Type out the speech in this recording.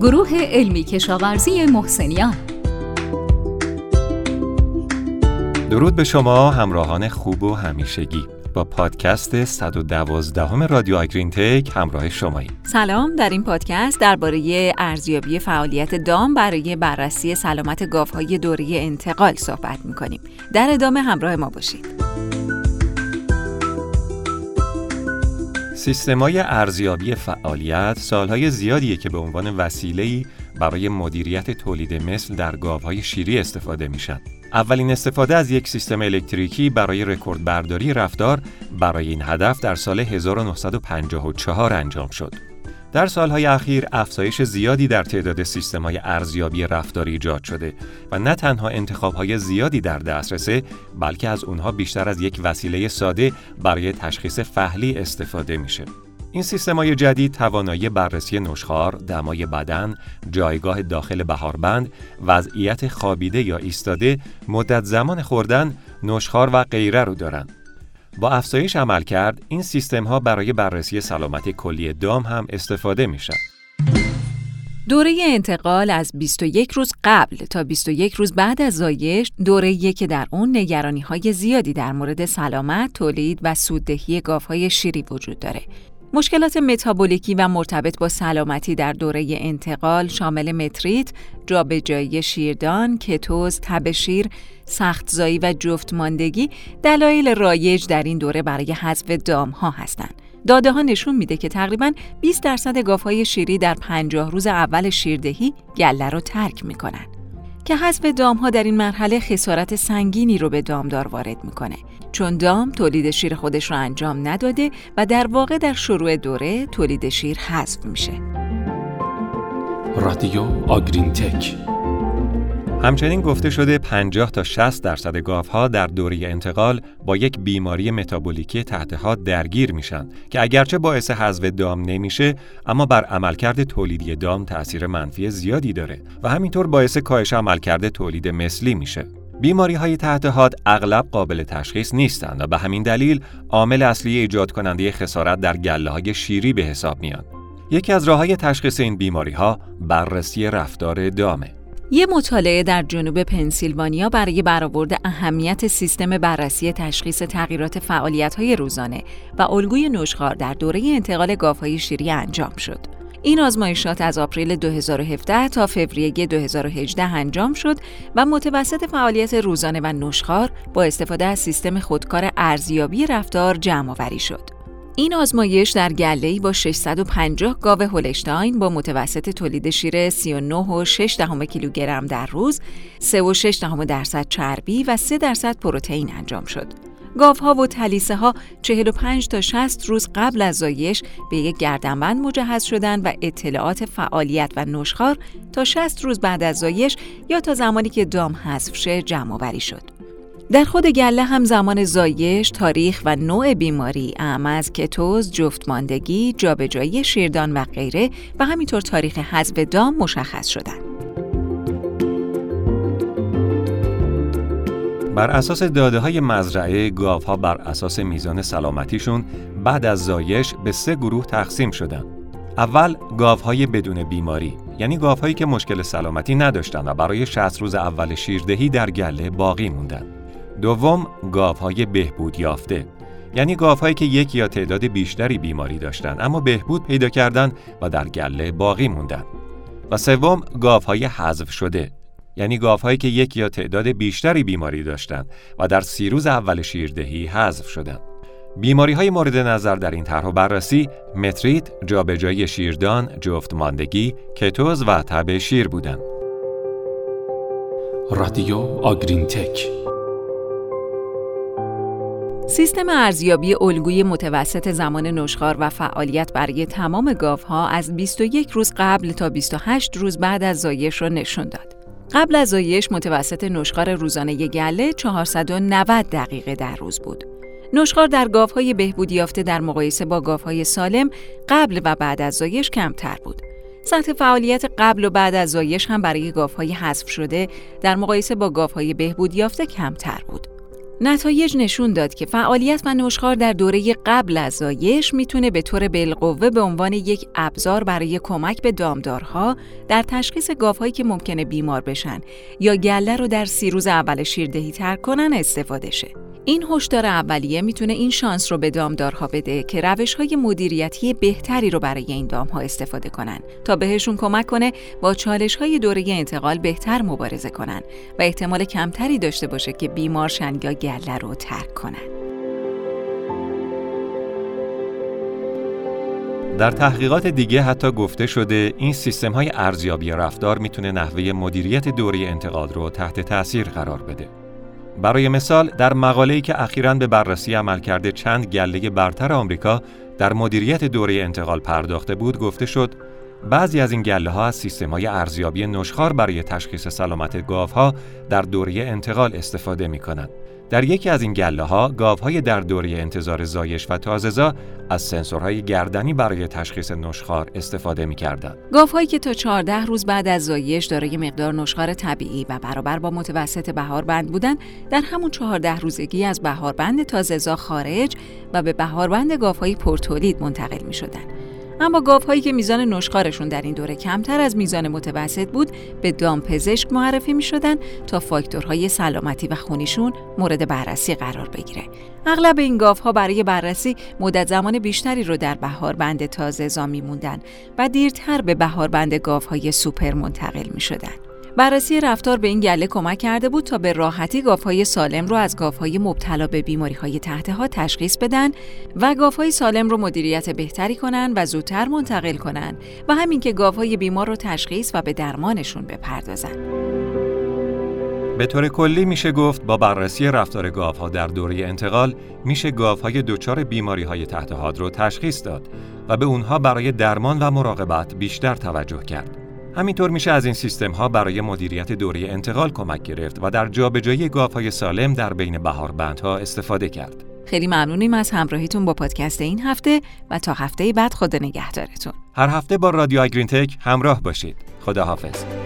گروه علمی کشاورزی محسنیان. درود به شما همراهان خوب و همیشگی. با پادکست 112 همه رادیو آگرین تک همراه شمایی سلام در این پادکست درباره ارزیابی فعالیت دام برای بررسی سلامت گاوهای دوره انتقال صحبت می‌کنیم. در ادامه همراه ما باشید. سیستمای ارزیابی فعالیت سالهای زیادیه که به عنوان وسیله‌ای برای مدیریت تولید مثل در گاوهای شیری استفاده میشن. اولین استفاده از یک سیستم الکتریکی برای رکورد برداری رفتار برای این هدف در سال 1954 انجام شد. در سالهای اخیر افزایش زیادی در تعداد سیستم‌های ارزیابی رفتاری ایجاد شده و نه تنها انتخاب‌های زیادی در دسترسه بلکه از اونها بیشتر از یک وسیله ساده برای تشخیص فهلی استفاده میشه. این سیستم‌های جدید توانایی بررسی نشخار، دمای بدن، جایگاه داخل بهاربند، وضعیت خوابیده یا ایستاده، مدت زمان خوردن، نشخار و غیره رو دارند. با افزایش عمل کرد این سیستم ها برای بررسی سلامت کلی دام هم استفاده میشن. دوره انتقال از 21 روز قبل تا 21 روز بعد از زایش دوره که در اون نگرانی های زیادی در مورد سلامت، تولید و سوددهی گاوهای شیری وجود داره. مشکلات متابولیکی و مرتبط با سلامتی در دوره انتقال شامل متریت، جابجایی شیردان، کتوز، تب شیر، سختزایی و جفتماندگی دلایل رایج در این دوره برای حذف دام ها هستند. داده ها نشون میده که تقریبا 20 درصد گاوهای شیری در 50 روز اول شیردهی گله رو ترک می‌کنن. که حذف دام ها در این مرحله خسارت سنگینی رو به دامدار وارد می‌کنه. چون دام تولید شیر خودش رو انجام نداده و در واقع در شروع دوره تولید شیر حذف میشه. رادیو آگرین تک همچنین گفته شده 50 تا 60 درصد گاوها در دوره انتقال با یک بیماری متابولیکی تحت درگیر میشن که اگرچه باعث حذف دام نمیشه اما بر عملکرد تولیدی دام تاثیر منفی زیادی داره و همینطور باعث کاهش عملکرد تولید مثلی میشه. بیماری های تحت حاد اغلب قابل تشخیص نیستند و به همین دلیل عامل اصلی ایجاد کننده خسارت در گله های شیری به حساب میاد. یکی از راه های تشخیص این بیماری ها بررسی رفتار دامه. یه مطالعه در جنوب پنسیلوانیا برای برآورد اهمیت سیستم بررسی تشخیص تغییرات فعالیت‌های روزانه و الگوی نوشخوار در دوره انتقال گاوهای شیری انجام شد. این آزمایشات از آپریل 2017 تا فوریه 2018 انجام شد و متوسط فعالیت روزانه و نوشخوار با استفاده از سیستم خودکار ارزیابی رفتار جمع آوری شد. این آزمایش در گله‌ای با 650 گاو هولشتاین با متوسط تولید شیر 39.6 کیلوگرم در روز، 3.6 درصد چربی و 3 درصد پروتئین انجام شد. گاوها و تلیسه ها 45 تا 60 روز قبل از زایش به یک گردنبند مجهز شدند و اطلاعات فعالیت و نشخار تا 60 روز بعد از زایش یا تا زمانی که دام حذف شه جمع شد. در خود گله هم زمان زایش، تاریخ و نوع بیماری اعم از کتوز، جفتماندگی، جابجایی شیردان و غیره و همینطور تاریخ حذف دام مشخص شدند. بر اساس داده های مزرعه گاف ها بر اساس میزان سلامتیشون بعد از زایش به سه گروه تقسیم شدن. اول گاف بدون بیماری یعنی گاف که مشکل سلامتی نداشتن و برای 60 روز اول شیردهی در گله باقی موندن. دوم گاوهای بهبود یافته. یعنی گاوهایی که یک یا تعداد بیشتری بیماری داشتند اما بهبود پیدا کردند و در گله باقی موندند و سوم گاوهای حذف شده. یعنی گاوهایی که یک یا تعداد بیشتری بیماری داشتند و در سی روز اول شیردهی حذف شدند بیماری های مورد نظر در این طرح و بررسی متریت، جابجایی شیردان، جفت ماندگی، کتوز و تب شیر بودند. رادیو آگرین تک سیستم ارزیابی الگوی متوسط زمان نشخار و فعالیت برای تمام گاوها از 21 روز قبل تا 28 روز بعد از زایش را نشون داد. قبل از زایش متوسط نشخار روزانه گله 490 دقیقه در روز بود. نشخار در گاوهای بهبودی یافته در مقایسه با گاوهای سالم قبل و بعد از زایش کمتر بود. سطح فعالیت قبل و بعد از زایش هم برای گاوهای حذف شده در مقایسه با گاوهای بهبودی یافته کمتر بود. نتایج نشون داد که فعالیت و نشخار در دوره قبل از زایش می‌تونه به طور بالقوه به عنوان یک ابزار برای کمک به دامدارها در تشخیص گاوهایی که ممکنه بیمار بشن یا گله رو در سی روز اول شیردهی ترک کنن استفاده شه. این هشدار اولیه می‌تونه این شانس رو به دامدارها بده که روش های مدیریتی بهتری رو برای این دام ها استفاده کنن تا بهشون کمک کنه با چالش های دوره انتقال بهتر مبارزه کنن و احتمال کمتری داشته باشه که بیمارشن یا گله رو ترک کنن. در تحقیقات دیگه حتی گفته شده این سیستم های ارزیابی رفتار می‌تونه نحوه مدیریت دوره انتقال رو تحت تاثیر قرار بده. برای مثال در مقاله‌ای که اخیراً به بررسی عملکرد چند گله برتر آمریکا در مدیریت دوره انتقال پرداخته بود گفته شد بعضی از این گله ها از سیستم های ارزیابی نشخار برای تشخیص سلامت گاوها در دوره انتقال استفاده می کنند. در یکی از این گله ها های در دوره انتظار زایش و تازهزا از سنسورهای گردنی برای تشخیص نشخار استفاده می کردن. هایی که تا 14 روز بعد از زایش دارای مقدار نشخار طبیعی و برابر با متوسط بهاربند بودن در همون 14 روزگی از بهاربند تازهزا خارج و به بهاربند گاوهای پرتولید منتقل می شدن. اما گاوهایی که میزان نشخارشون در این دوره کمتر از میزان متوسط بود به دامپزشک معرفی می شدن تا فاکتورهای سلامتی و خونیشون مورد بررسی قرار بگیره. اغلب این گاوها برای بررسی مدت زمان بیشتری رو در بهار بند تازه زامی موندن و دیرتر به بهار بند گاوهای سوپر منتقل می شدن. بررسی رفتار به این گله کمک کرده بود تا به راحتی گاوهای سالم رو از گاوهای مبتلا به بیماریهای تحتها تشخیص بدن و گاوهای سالم رو مدیریت بهتری کنن و زودتر منتقل کنن و همین که گاوهای بیمار رو تشخیص و به درمانشون بپردازن. به طور کلی میشه گفت با بررسی رفتار گاوها در دوره انتقال میشه گاوهای دچار بیماری های تحت حاد رو تشخیص داد و به اونها برای درمان و مراقبت بیشتر توجه کرد. همینطور میشه از این سیستم ها برای مدیریت دوره انتقال کمک گرفت و در جابجایی های سالم در بین بهاربندها استفاده کرد. خیلی ممنونیم از همراهیتون با پادکست این هفته و تا هفته بعد خدا نگهدارتون. هر هفته با رادیو تک همراه باشید. خدا حافظ.